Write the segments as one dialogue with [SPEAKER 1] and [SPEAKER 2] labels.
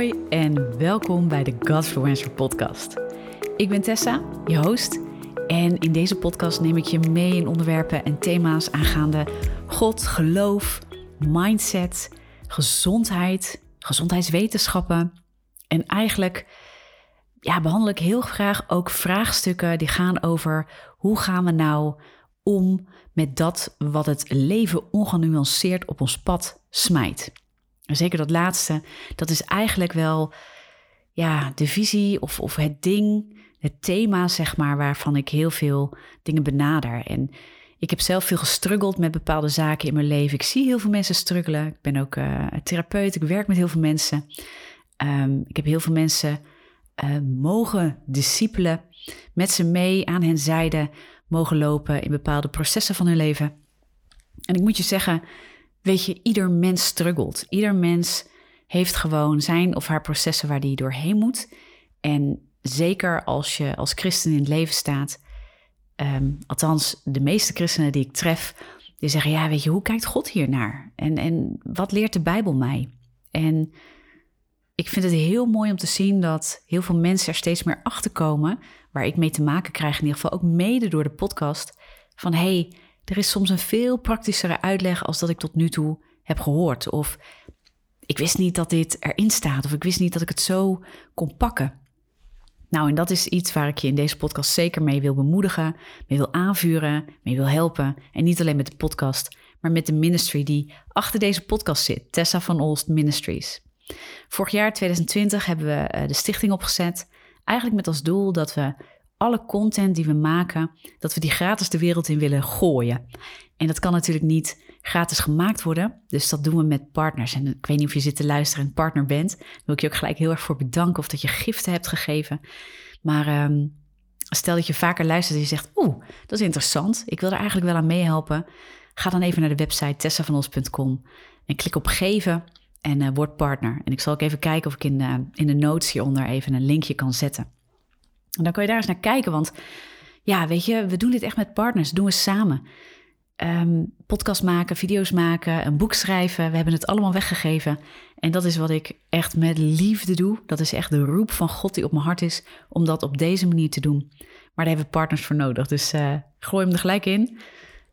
[SPEAKER 1] Hoi en welkom bij de Godfluencer podcast. Ik ben Tessa, je host. En in deze podcast neem ik je mee in onderwerpen en thema's aangaande God, geloof, mindset, gezondheid, gezondheidswetenschappen. En eigenlijk ja, behandel ik heel graag ook vraagstukken die gaan over hoe gaan we nou om met dat wat het leven ongenuanceerd op ons pad smijt. Zeker dat laatste, dat is eigenlijk wel ja, de visie of, of het ding, het thema, zeg maar, waarvan ik heel veel dingen benader. En ik heb zelf veel gestruggeld met bepaalde zaken in mijn leven. Ik zie heel veel mensen struggelen. Ik ben ook uh, therapeut, ik werk met heel veel mensen. Um, ik heb heel veel mensen uh, mogen discipelen, met ze mee aan hen zijde mogen lopen in bepaalde processen van hun leven. En ik moet je zeggen, weet je, ieder mens struggelt. Ieder mens heeft gewoon zijn of haar processen waar die doorheen moet. En zeker als je als christen in het leven staat, um, althans de meeste christenen die ik tref, die zeggen, ja, weet je, hoe kijkt God hier naar? En, en wat leert de Bijbel mij? En ik vind het heel mooi om te zien dat heel veel mensen er steeds meer achter komen, waar ik mee te maken krijg, in ieder geval ook mede door de podcast, van hey, er is soms een veel praktischere uitleg als dat ik tot nu toe heb gehoord. Of ik wist niet dat dit erin staat, of ik wist niet dat ik het zo kon pakken. Nou, en dat is iets waar ik je in deze podcast zeker mee wil bemoedigen, mee wil aanvuren, mee wil helpen. En niet alleen met de podcast, maar met de ministry die achter deze podcast zit, Tessa van Olst Ministries. Vorig jaar, 2020, hebben we eh, de stichting opgezet. Eigenlijk met als doel dat we alle content die we maken, dat we die gratis de wereld in willen gooien. En dat kan natuurlijk niet gratis gemaakt worden. Dus dat doen we met partners. En ik weet niet of je zit te luisteren en partner bent. Daar wil ik je ook gelijk heel erg voor bedanken of dat je giften hebt gegeven. Maar um, stel dat je vaker luistert en je zegt, oeh, dat is interessant. Ik wil er eigenlijk wel aan meehelpen. Ga dan even naar de website tessavanos.com en klik op geven en uh, word partner. En ik zal ook even kijken of ik in de, in de notes hieronder even een linkje kan zetten. En dan kan je daar eens naar kijken, want ja, weet je, we doen dit echt met partners, doen we samen. Um, podcast maken, video's maken, een boek schrijven, we hebben het allemaal weggegeven. En dat is wat ik echt met liefde doe. Dat is echt de roep van God die op mijn hart is om dat op deze manier te doen. Maar daar hebben we partners voor nodig, dus uh, gooi hem er gelijk in.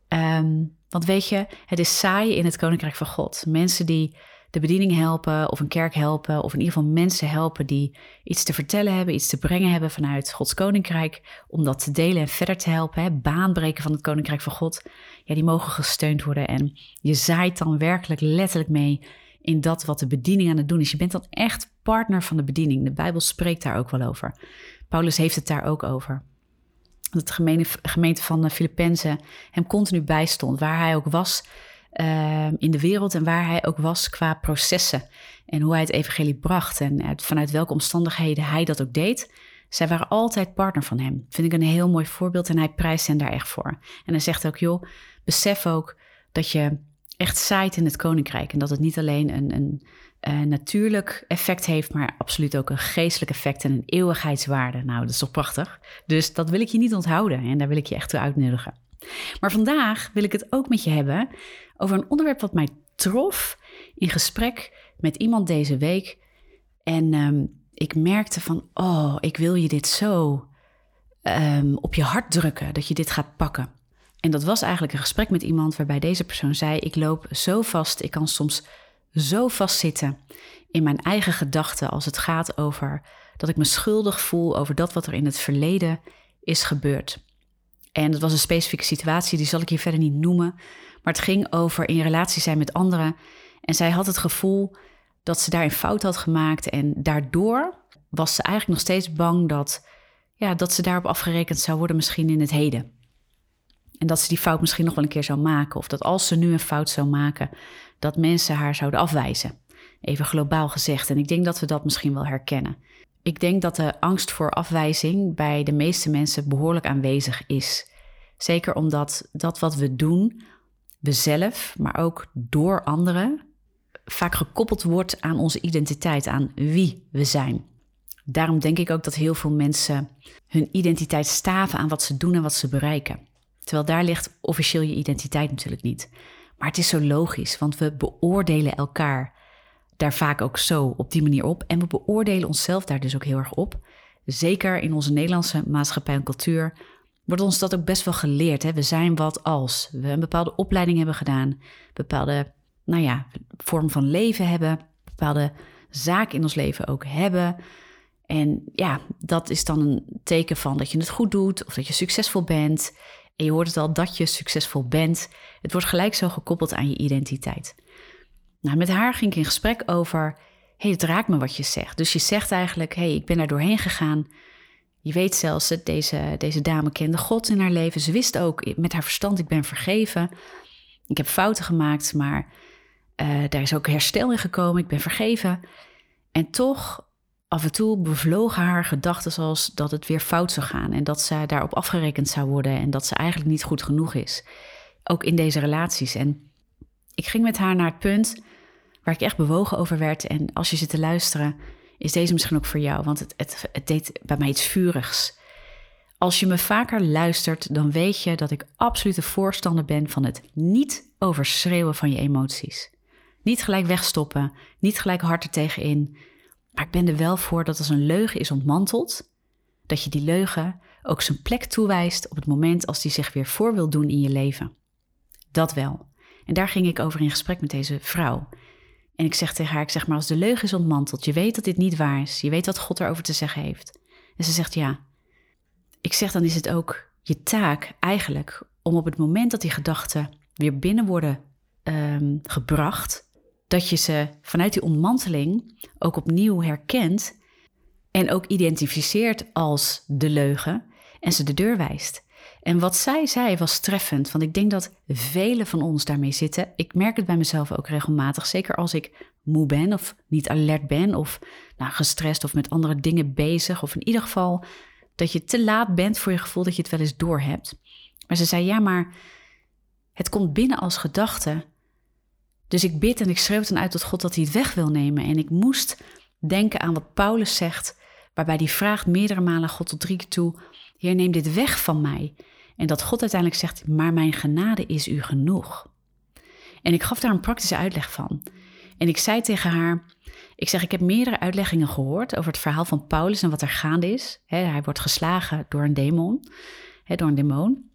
[SPEAKER 1] Um, want weet je, het is saai in het Koninkrijk van God. Mensen die de bediening helpen of een kerk helpen of in ieder geval mensen helpen die iets te vertellen hebben, iets te brengen hebben vanuit Gods koninkrijk, om dat te delen en verder te helpen, hè, baanbreken van het koninkrijk van God, ja, die mogen gesteund worden en je zaait dan werkelijk letterlijk mee in dat wat de bediening aan het doen is. Je bent dan echt partner van de bediening. De Bijbel spreekt daar ook wel over. Paulus heeft het daar ook over. Dat de gemeente van Filippenzen hem continu bijstond, waar hij ook was Ehm, in de wereld en waar hij ook was qua processen en hoe hij het evangelie bracht en vanuit welke omstandigheden hij dat ook deed. Zij waren altijd partner van hem. Vind ik een heel mooi voorbeeld en hij prijst hen daar echt voor. En hij zegt ook, joh, besef ook dat je echt zaait in het koninkrijk en dat het niet alleen een, een, een natuurlijk effect heeft, maar absoluut ook een geestelijk effect en een eeuwigheidswaarde. Nou, dat is toch prachtig? Dus dat wil ik je niet onthouden en daar wil ik je echt toe uitnodigen. Maar vandaag wil ik het ook met je hebben over een onderwerp wat mij trof in gesprek met iemand deze week. En ehm, ik merkte van, oh, ik wil je dit zo ehm, op je hart drukken, dat je dit gaat pakken. En dat was eigenlijk een gesprek met iemand waarbij deze persoon zei: Ik loop zo vast, ik kan soms zo vastzitten in mijn eigen gedachten als het gaat over dat ik me schuldig voel over dat wat er in het verleden is gebeurd. En het was een specifieke situatie, die zal ik hier verder niet noemen. Maar het ging over in relatie zijn met anderen. En zij had het gevoel dat ze daar een fout had gemaakt. En daardoor was ze eigenlijk nog steeds bang dat, ja, dat ze daarop afgerekend zou worden, misschien in het heden. En dat ze die fout misschien nog wel een keer zou maken. Of dat als ze nu een fout zou maken, dat mensen haar zouden afwijzen. Even globaal gezegd. En ik denk dat we dat misschien wel herkennen. Ik denk dat de angst voor afwijzing bij de meeste mensen behoorlijk aanwezig is. Zeker omdat dat wat we doen, we zelf, maar ook door anderen, vaak gekoppeld wordt aan onze identiteit, aan wie we zijn. Daarom denk ik ook dat heel veel mensen hun identiteit staven aan wat ze doen en wat ze bereiken. Terwijl daar ligt officieel je identiteit natuurlijk niet. Maar het is zo logisch, want we beoordelen elkaar daar vaak ook zo op die manier op. En we beoordelen onszelf daar dus ook heel erg op. Zeker in onze Nederlandse maatschappij en cultuur wordt ons dat ook best wel geleerd. Hè? We zijn wat als we een bepaalde opleiding hebben gedaan, bepaalde nou ja, vorm van leven hebben, bepaalde zaak in ons leven ook hebben. En ja, dat is dan een teken van dat je het goed doet of dat je succesvol bent. En je hoort het al dat je succesvol bent. Het wordt gelijk zo gekoppeld aan je identiteit. Nou, met haar ging ik in gesprek over, hey, het raakt me wat je zegt. Dus je zegt eigenlijk, hey, ik ben daar doorheen gegaan. Je weet zelfs, dat deze, deze dame kende God in haar leven. Ze wist ook met haar verstand, ik ben vergeven. Ik heb fouten gemaakt, maar uh, daar is ook herstel in gekomen. Ik ben vergeven. En toch, af en toe bevlogen haar gedachten zoals dat het weer fout zou gaan. En dat ze daarop afgerekend zou worden. En dat ze eigenlijk niet goed genoeg is. Ook in deze relaties. En ik ging met haar naar het punt waar ik echt bewogen over werd. En als je zit te luisteren, is deze misschien ook voor jou. Want het, het, het deed bij mij iets vurigs. Als je me vaker luistert, dan weet je dat ik absoluut voorstander ben van het niet overschreeuwen van je emoties. Niet gelijk wegstoppen, niet gelijk hard er tegenin. Maar ik ben er wel voor dat als een leugen is ontmanteld, dat je die leugen ook zijn plek toewijst op het moment als die zich weer voor wil doen in je leven. Dat wel. En daar ging ik over in gesprek met deze vrouw. En ik zeg tegen haar, ik zeg maar, als de leugen is ontmanteld, je weet dat dit niet waar is, je weet wat God erover te zeggen heeft. En ze zegt ja. Ik zeg, dan is het ook je taak eigenlijk om op het moment dat die gedachten weer binnen worden um, gebracht, dat je ze vanuit die ontmanteling ook opnieuw herkent en ook identificeert als de leugen en ze de deur wijst. En wat zij zei was treffend, want ik denk dat velen van ons daarmee zitten. Ik merk het bij mezelf ook regelmatig, zeker als ik moe ben of niet alert ben of nou, gestrest of met andere dingen bezig. Of in ieder geval dat je te laat bent voor je gevoel dat je het wel eens door hebt. Maar ze zei, ja, maar het komt binnen als gedachte dus ik bid en ik schreeuw dan uit tot God dat hij het weg wil nemen. En ik moest denken aan wat Paulus zegt, waarbij hij vraagt meerdere malen God tot drie keer toe: Heer, neem dit weg van mij. En dat God uiteindelijk zegt: Maar mijn genade is u genoeg. En ik gaf daar een praktische uitleg van. En ik zei tegen haar: Ik zeg, ik heb meerdere uitleggingen gehoord over het verhaal van Paulus en wat er gaande is. hij wordt geslagen door een demon. door een demon.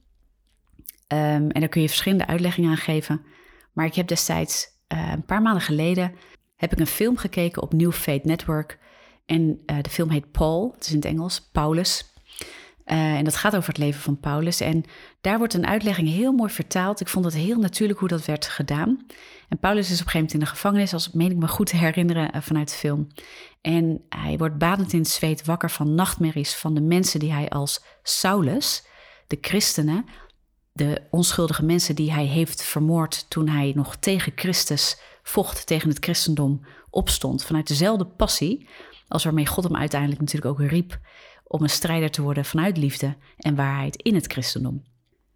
[SPEAKER 1] Um, en daar kun je verschillende uitleggingen aan geven. Maar ik heb destijds, uh, een paar maanden geleden, heb ik een film gekeken op New Fate Network. En uh, de film heet Paul, het is in het Engels, Paulus. Uh, en dat gaat over het leven van Paulus. En daar wordt een uitlegging heel mooi vertaald. Ik vond het heel natuurlijk hoe dat werd gedaan. En Paulus is op een gegeven moment in de gevangenis, als meen ik me goed te herinneren vanuit de film. En hij wordt badend in het zweet wakker van nachtmerries van de mensen die hij als Saulus, de christenen, de onschuldige mensen die hij heeft vermoord toen hij nog tegen Christus vocht, tegen het christendom opstond. Vanuit dezelfde passie als waarmee God hem uiteindelijk natuurlijk ook riep om een strijder te worden vanuit liefde en waarheid in het christendom.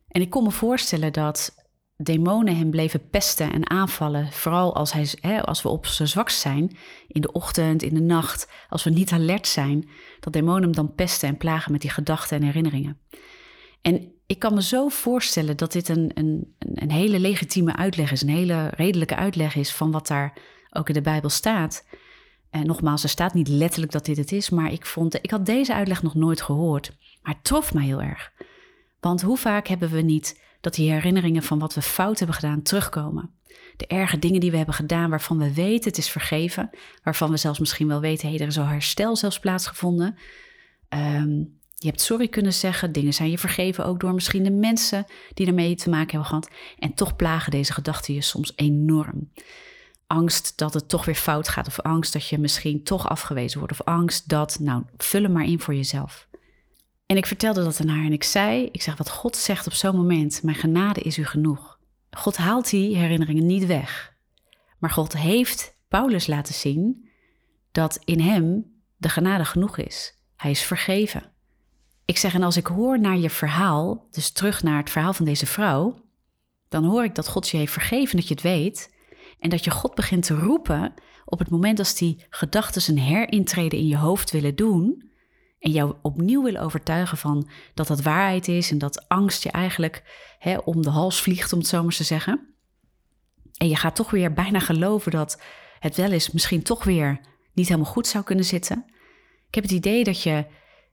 [SPEAKER 1] En ik kon me voorstellen dat demonen hem bleven pesten en aanvallen, vooral als, hij, hè, als we op zijn zwakst zijn, in de ochtend, in de nacht, als we niet alert zijn, dat demonen hem dan pesten en plagen met die gedachten en herinneringen. En ik kan me zo voorstellen dat dit een, een, een hele legitieme uitleg is, een hele redelijke uitleg is van wat daar ook in de Bijbel staat. En nogmaals, er staat niet letterlijk dat dit het is, maar ik vond, ik had deze uitleg nog nooit gehoord. Maar het trof mij heel erg. Want hoe vaak hebben we niet dat die herinneringen van wat we fout hebben gedaan terugkomen? De erge dingen die we hebben gedaan waarvan we weten het is vergeven, waarvan we zelfs misschien wel weten, hé, er is al herstel zelfs plaatsgevonden. Um, je hebt sorry kunnen zeggen, dingen zijn je vergeven ook door misschien de mensen die ermee te maken hebben gehad. En toch plagen deze gedachten je soms enorm. Angst dat het toch weer fout gaat, of angst dat je misschien toch afgewezen wordt, of angst dat, nou, vul hem maar in voor jezelf. En ik vertelde dat aan haar en ik zei, ik zeg wat God zegt op zo'n moment, mijn genade is u genoeg. God haalt die herinneringen niet weg. Maar God heeft Paulus laten zien dat in hem de genade genoeg is. Hij is vergeven. Ik zeg, en als ik hoor naar je verhaal, dus terug naar het verhaal van deze vrouw, dan hoor ik dat God je heeft vergeven, dat je het weet. En dat je God begint te roepen op het moment als die gedachten een herintreden in je hoofd willen doen. En jou opnieuw willen overtuigen van dat dat waarheid is en dat angst je eigenlijk hè, om de hals vliegt, om het zo maar te zeggen. En je gaat toch weer bijna geloven dat het wel eens misschien toch weer niet helemaal goed zou kunnen zitten. Ik heb het idee dat je,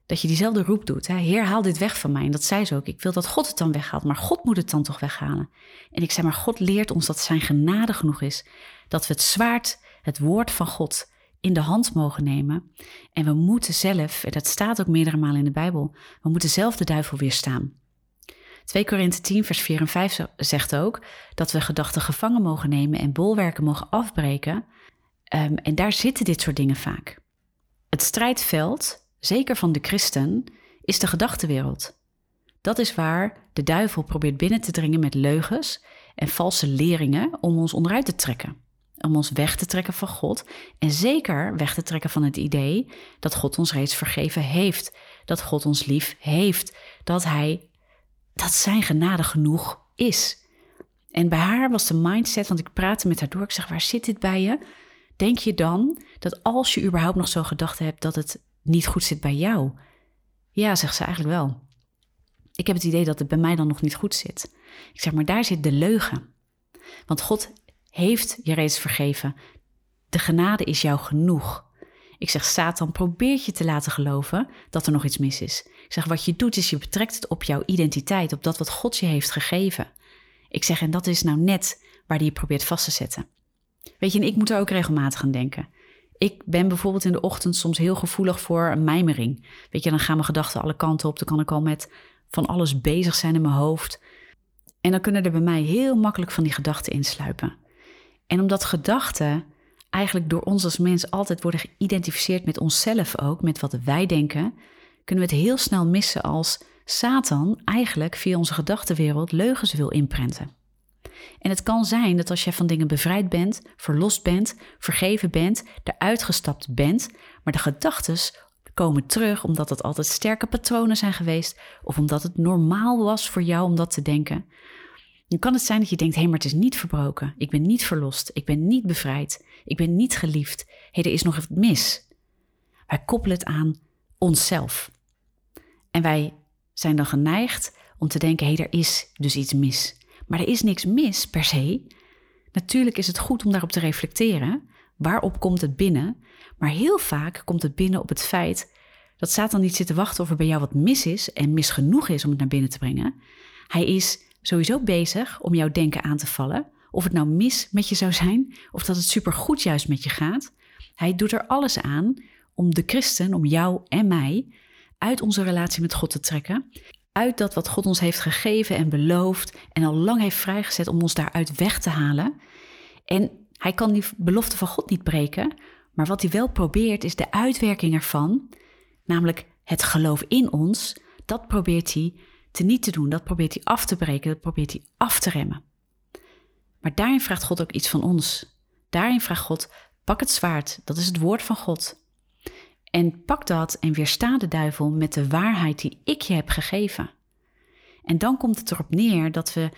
[SPEAKER 1] dat je diezelfde roep doet. Heer, haal dit weg van mij. En dat zei ze ook. Ik wil dat God het dan weghaalt, maar God moet het dan toch weghalen. En ik zei, maar God leert ons dat zijn genade genoeg is. Dat we het zwaard, het woord van God, in de hand mogen nemen. En we moeten zelf, en dat staat ook meerdere malen in de Bijbel, we moeten zelf de duivel weerstaan. 2 Korinthe 10, vers 4 en 5 zegt ook dat we gedachten gevangen mogen nemen en bolwerken mogen afbreken. Um, en daar zitten dit soort dingen vaak. Het strijdveld, zeker van de christen, is de gedachtenwereld. Dat is waar de duivel probeert binnen te dringen met leugens en valse leringen om ons onderuit te trekken. Om ons weg te trekken van God en zeker weg te trekken van het idee dat God ons reeds vergeven heeft, dat God ons lief heeft, dat Hij dat zijn genade genoeg is. En bij haar was de mindset, want ik praatte met haar door. Ik zeg, waar zit dit bij je? Denk je dan dat als je überhaupt nog zo gedacht hebt dat het niet goed zit bij jou? Ja, zegt ze eigenlijk wel. Ik heb het idee dat het bij mij dan nog niet goed zit. Ik zeg, maar daar zit de leugen. Want God heeft je reeds vergeven. De genade is jou genoeg. Ik zeg, Satan probeert je te laten geloven dat er nog iets mis is. Ik zeg, wat je doet is je betrekt het op jouw identiteit, op dat wat God je heeft gegeven. Ik zeg, en dat is nou net waar die je probeert vast te zetten. Weet je, en ik moet er ook regelmatig aan denken. Ik ben bijvoorbeeld in de ochtend soms heel gevoelig voor een mijmering. Weet je, dan gaan mijn gedachten alle kanten op. Dan kan ik al met van alles bezig zijn in mijn hoofd. En dan kunnen er bij mij heel makkelijk van die gedachten insluipen. En omdat gedachten eigenlijk door ons als mens altijd worden geïdentificeerd met onszelf ook, met wat wij denken, kunnen we het heel snel missen als Satan eigenlijk via onze gedachtenwereld leugens wil inprenten. En het kan zijn dat als jij van dingen bevrijd bent, verlost bent, vergeven bent, eruit gestapt bent, maar de gedachten komen terug omdat het altijd sterke patronen zijn geweest of omdat het normaal was voor jou om dat te denken. Dan kan het zijn dat je denkt: hé, hey, maar het is niet verbroken. Ik ben niet verlost. Ik ben niet bevrijd. Ik ben niet geliefd. Hé, hey, er is nog iets mis. Wij koppelen het aan onszelf. En wij zijn dan geneigd om te denken: hé, hey, er is dus iets mis. Maar er is niks mis per se. Natuurlijk is het goed om daarop te reflecteren. Waarop komt het binnen? Maar heel vaak komt het binnen op het feit dat Satan niet zit te wachten of er bij jou wat mis is en mis genoeg is om het naar binnen te brengen. Hij is sowieso bezig om jouw denken aan te vallen. Of het nou mis met je zou zijn, of dat het supergoed juist met je gaat. Hij doet er alles aan om de christen, om jou en mij, uit onze relatie met God te trekken. Uit dat wat God ons heeft gegeven en beloofd en al lang heeft vrijgezet om ons daaruit weg te halen. En hij kan die belofte van God niet breken, maar wat hij wel probeert is de uitwerking ervan, namelijk het geloof in ons, dat probeert hij te niet te doen. Dat probeert hij af te breken, dat probeert hij af te remmen. Maar daarin vraagt God ook iets van ons. Daarin vraagt God: pak het zwaard, dat is het woord van God. En pak dat en weersta de duivel met de waarheid die ik je heb gegeven. En dan komt het erop neer dat we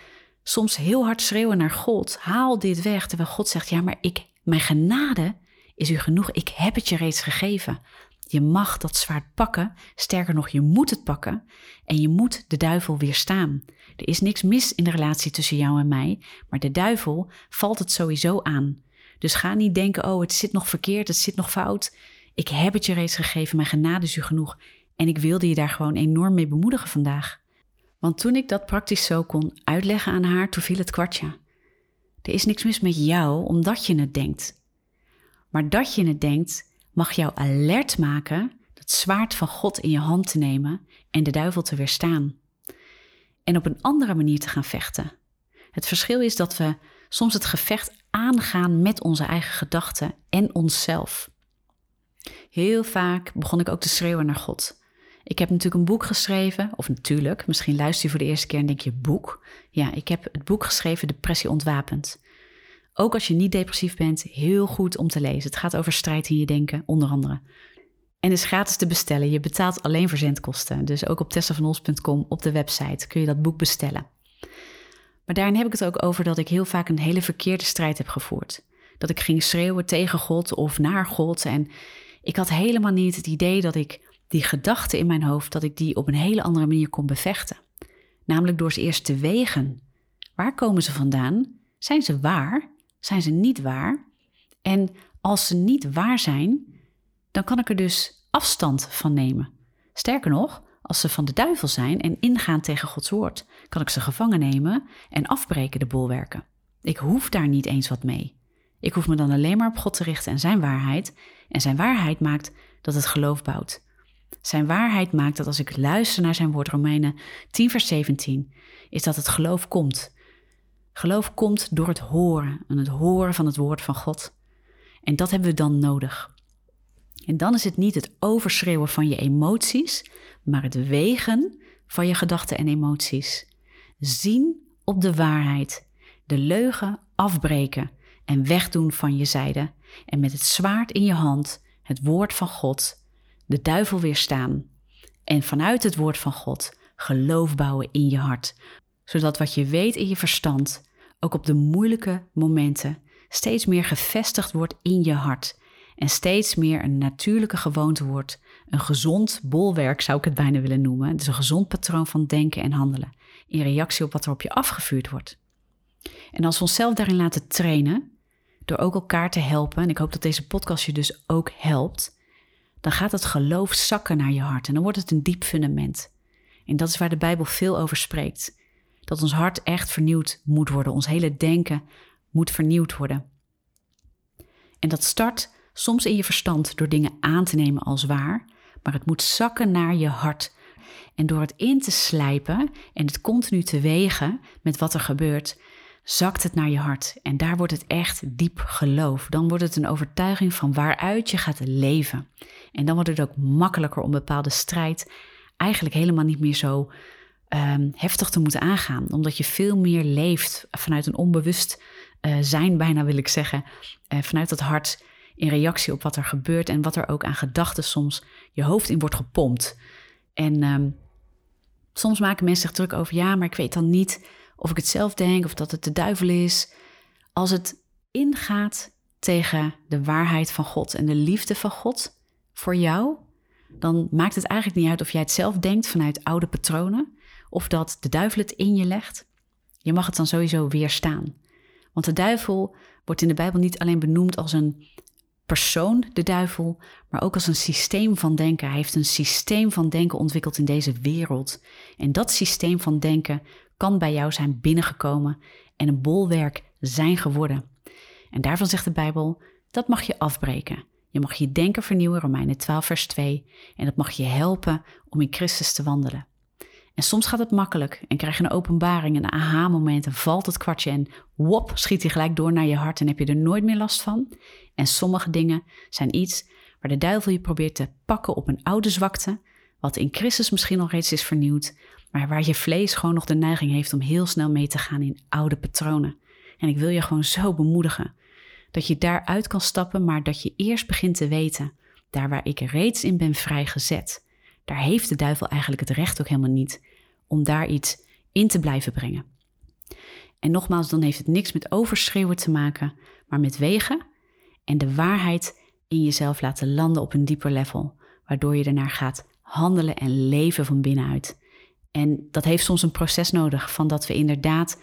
[SPEAKER 1] soms heel hard schreeuwen naar God: haal dit weg. Terwijl God zegt: ja, maar ik, mijn genade is u genoeg. Ik heb het je reeds gegeven. Je mag dat zwaard pakken, sterker nog, je moet het pakken en je moet de duivel weerstaan. Er is niks mis in de relatie tussen jou en mij, maar de duivel valt het sowieso aan. Dus ga niet denken, oh, het zit nog verkeerd, het zit nog fout. Ik heb het je reeds gegeven, mijn genade is u genoeg. En ik wilde je daar gewoon enorm mee bemoedigen vandaag. Want toen ik dat praktisch zo kon uitleggen aan haar, toen viel het kwartje. Er is niks mis met jou omdat je het denkt. Maar dat je het denkt, mag jou alert maken het zwaard van God in je hand te nemen en de duivel te weerstaan. En op een andere manier te gaan vechten. Het verschil is dat we soms het gevecht aangaan met onze eigen gedachten en onszelf. Heel vaak begon ik ook te schreeuwen naar God. Ik heb natuurlijk een boek geschreven, of natuurlijk, misschien luister je voor de eerste keer en denk je boek. Ja, ik heb het boek geschreven Depressie ontwapend. Ook als je niet depressief bent, heel goed om te lezen. Het gaat over strijd in je denken, onder andere. En is gratis te bestellen. Je betaalt alleen verzendkosten. Dus ook op tessavanols.com op de website kun je dat boek bestellen. Maar daarin heb ik het ook over dat ik heel vaak een hele verkeerde strijd heb gevoerd. Dat ik ging schreeuwen tegen God of naar God. En ik had helemaal niet het idee dat ik die gedachten in mijn hoofd, dat ik die op een hele andere manier kon bevechten. Namelijk door ze eerst te wegen. Waar komen ze vandaan? Zijn ze waar? Zijn ze niet waar? En als ze niet waar zijn, dan kan ik er dus afstand van nemen. Sterker nog, als ze van de duivel zijn en ingaan tegen Gods woord, kan ik ze gevangen nemen en afbreken de bolwerken. Ik hoef daar niet eens wat mee. Ik hoef me dan alleen maar op God te richten en zijn waarheid. En zijn waarheid maakt dat het geloof bouwt. Zijn waarheid maakt dat als ik luister naar zijn woord, Romeinen 10, vers 17, is dat het geloof komt. Geloof komt door het horen en het horen van het woord van God. En dat hebben we dan nodig. En dan is het niet het overschreeuwen van je emoties, maar het wegen van je gedachten en emoties. Zien op de waarheid, de leugen afbreken en wegdoen van je zijde. En met het zwaard in je hand, het woord van God, de duivel weerstaan. En vanuit het woord van God geloof bouwen in je hart. Zodat wat je weet in je verstand ook op de moeilijke momenten steeds meer gevestigd wordt in je hart. En steeds meer een natuurlijke gewoonte wordt. Een gezond bolwerk zou ik het bijna willen noemen. Dus een gezond patroon van denken en handelen. In reactie op wat er op je afgevuurd wordt. En als we onszelf daarin laten trainen, door ook elkaar te helpen, en ik hoop dat deze podcast je dus ook helpt, dan gaat het geloof zakken naar je hart en dan wordt het een diep fundament. En dat is waar de Bijbel veel over spreekt. Dat ons hart echt vernieuwd moet worden, ons hele denken moet vernieuwd worden. En dat start soms in je verstand door dingen aan te nemen als waar, maar het moet zakken naar je hart. En door het in te slijpen en het continu te wegen met wat er gebeurt, zakt het naar je hart. En daar wordt het echt diep geloof. Dan wordt het een overtuiging van waaruit je gaat leven. En dan wordt het ook makkelijker om bepaalde strijd eigenlijk helemaal niet meer zo um, heftig te moeten aangaan. Omdat je veel meer leeft vanuit een onbewust uh, zijn, bijna wil ik zeggen. Uh, vanuit het hart in reactie op wat er gebeurt en wat er ook aan gedachten soms je hoofd in wordt gepompt. En um, soms maken mensen zich druk over, ja, maar ik weet dan niet of ik het zelf denk of dat het de duivel is. Als het ingaat tegen de waarheid van God en de liefde van God voor jou, dan maakt het eigenlijk niet uit of jij het zelf denkt vanuit oude patronen of dat de duivel het in je legt. Je mag het dan sowieso weerstaan. Want de duivel wordt in de Bijbel niet alleen benoemd als een persoon, de duivel, maar ook als een systeem van denken. Hij heeft een systeem van denken ontwikkeld in deze wereld. En dat systeem van denken kan bij jou zijn binnengekomen en een bolwerk zijn geworden. En daarvan zegt de Bijbel, dat mag je afbreken. Je mag je denken vernieuwen, Romeinen 12, vers 2. En dat mag je helpen om in Christus te wandelen. En soms gaat het makkelijk en krijg je een openbaring, een aha-moment en valt het kwartje en wop, schiet hij gelijk door naar je hart en heb je er nooit meer last van. En sommige dingen zijn iets waar de duivel je probeert te pakken op een oude zwakte, wat in Christus misschien al reeds is vernieuwd, maar waar je vlees gewoon nog de neiging heeft om heel snel mee te gaan in oude patronen. En ik wil je gewoon zo bemoedigen dat je daaruit kan stappen, maar dat je eerst begint te weten, daar waar ik reeds in ben vrijgezet, daar heeft de duivel eigenlijk het recht ook helemaal niet om daar iets in te blijven brengen. En nogmaals, dan heeft het niks met overschreeuwen te maken, maar met wegen en de waarheid in jezelf laten landen op een dieper level, waardoor je ernaar gaat handelen en leven van binnenuit. En dat heeft soms een proces nodig, van dat we inderdaad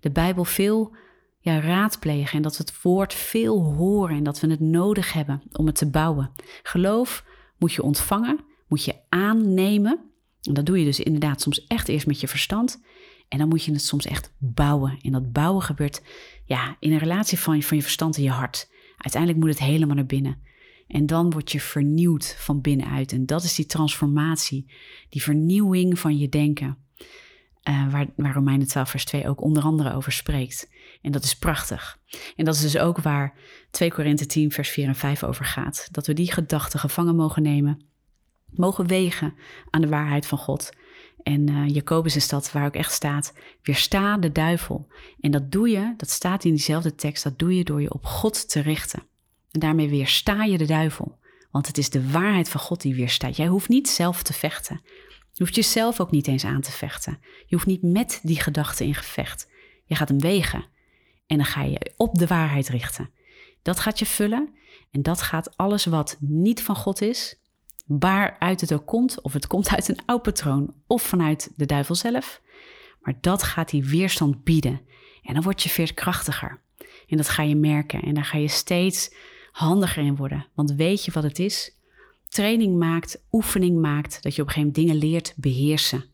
[SPEAKER 1] de Bijbel veel ja, raadplegen en dat we het woord veel horen en dat we het nodig hebben om het te bouwen. Geloof moet je ontvangen, moet je aannemen. En dat doe je dus inderdaad soms echt eerst met je verstand. En dan moet je het soms echt bouwen. En dat bouwen gebeurt ja, in een relatie van, van je verstand en je hart. Uiteindelijk moet het helemaal naar binnen. En dan word je vernieuwd van binnenuit. En dat is die transformatie, die vernieuwing van je denken. Uh, waar, waar Romeinen 12 vers 2 ook onder andere over spreekt. En dat is prachtig. En dat is dus ook waar 2 Korinthe 10 vers 4 en 5 over gaat. Dat we die gedachten gevangen mogen nemen, mogen wegen aan de waarheid van God. En uh, Jacobus is dat waar ook echt staat, weersta de duivel. En dat doe je, dat staat in diezelfde tekst, dat doe je door je op God te richten. En daarmee weersta je de duivel. Want het is de waarheid van God die weerstaat. Jij hoeft niet zelf te vechten. Je hoeft jezelf ook niet eens aan te vechten. Je hoeft niet met die gedachten in gevecht. Je gaat hem wegen. En dan ga je op de waarheid richten. Dat gaat je vullen. En dat gaat alles wat niet van God is, waaruit het ook komt, of het komt uit een oud patroon of vanuit de duivel zelf, maar dat gaat die weerstand bieden. En dan word je veerkrachtiger. En dat ga je merken en daar ga je steeds handiger in worden. Want weet je wat het is? Training maakt, oefening maakt dat je op een gegeven moment dingen leert beheersen.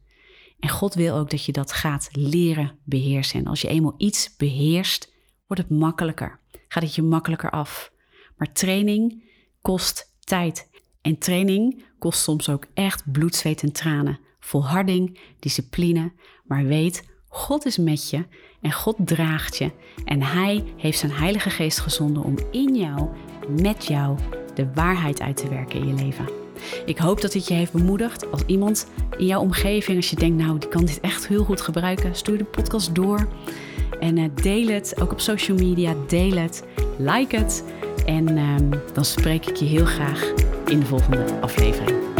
[SPEAKER 1] En God wil ook dat je dat gaat leren beheersen. En als je eenmaal iets beheerst, wordt het makkelijker. Gaat het je makkelijker af. Maar training kost tijd. En training kost soms ook echt bloed, zweet en tranen. Volharding, discipline. Maar weet, God is met je en God draagt je. En Hij heeft zijn Heilige Geest gezonden om in jou, met jou, de waarheid uit te werken in je leven. Ik hoop dat dit je heeft bemoedigd. Als iemand in jouw omgeving, als je denkt, nou, die kan dit echt heel goed gebruiken, stuur de podcast door. En uh, deel het, ook op social media, deel het, like het. En uh, dan spreek ik je heel graag in de volgende aflevering.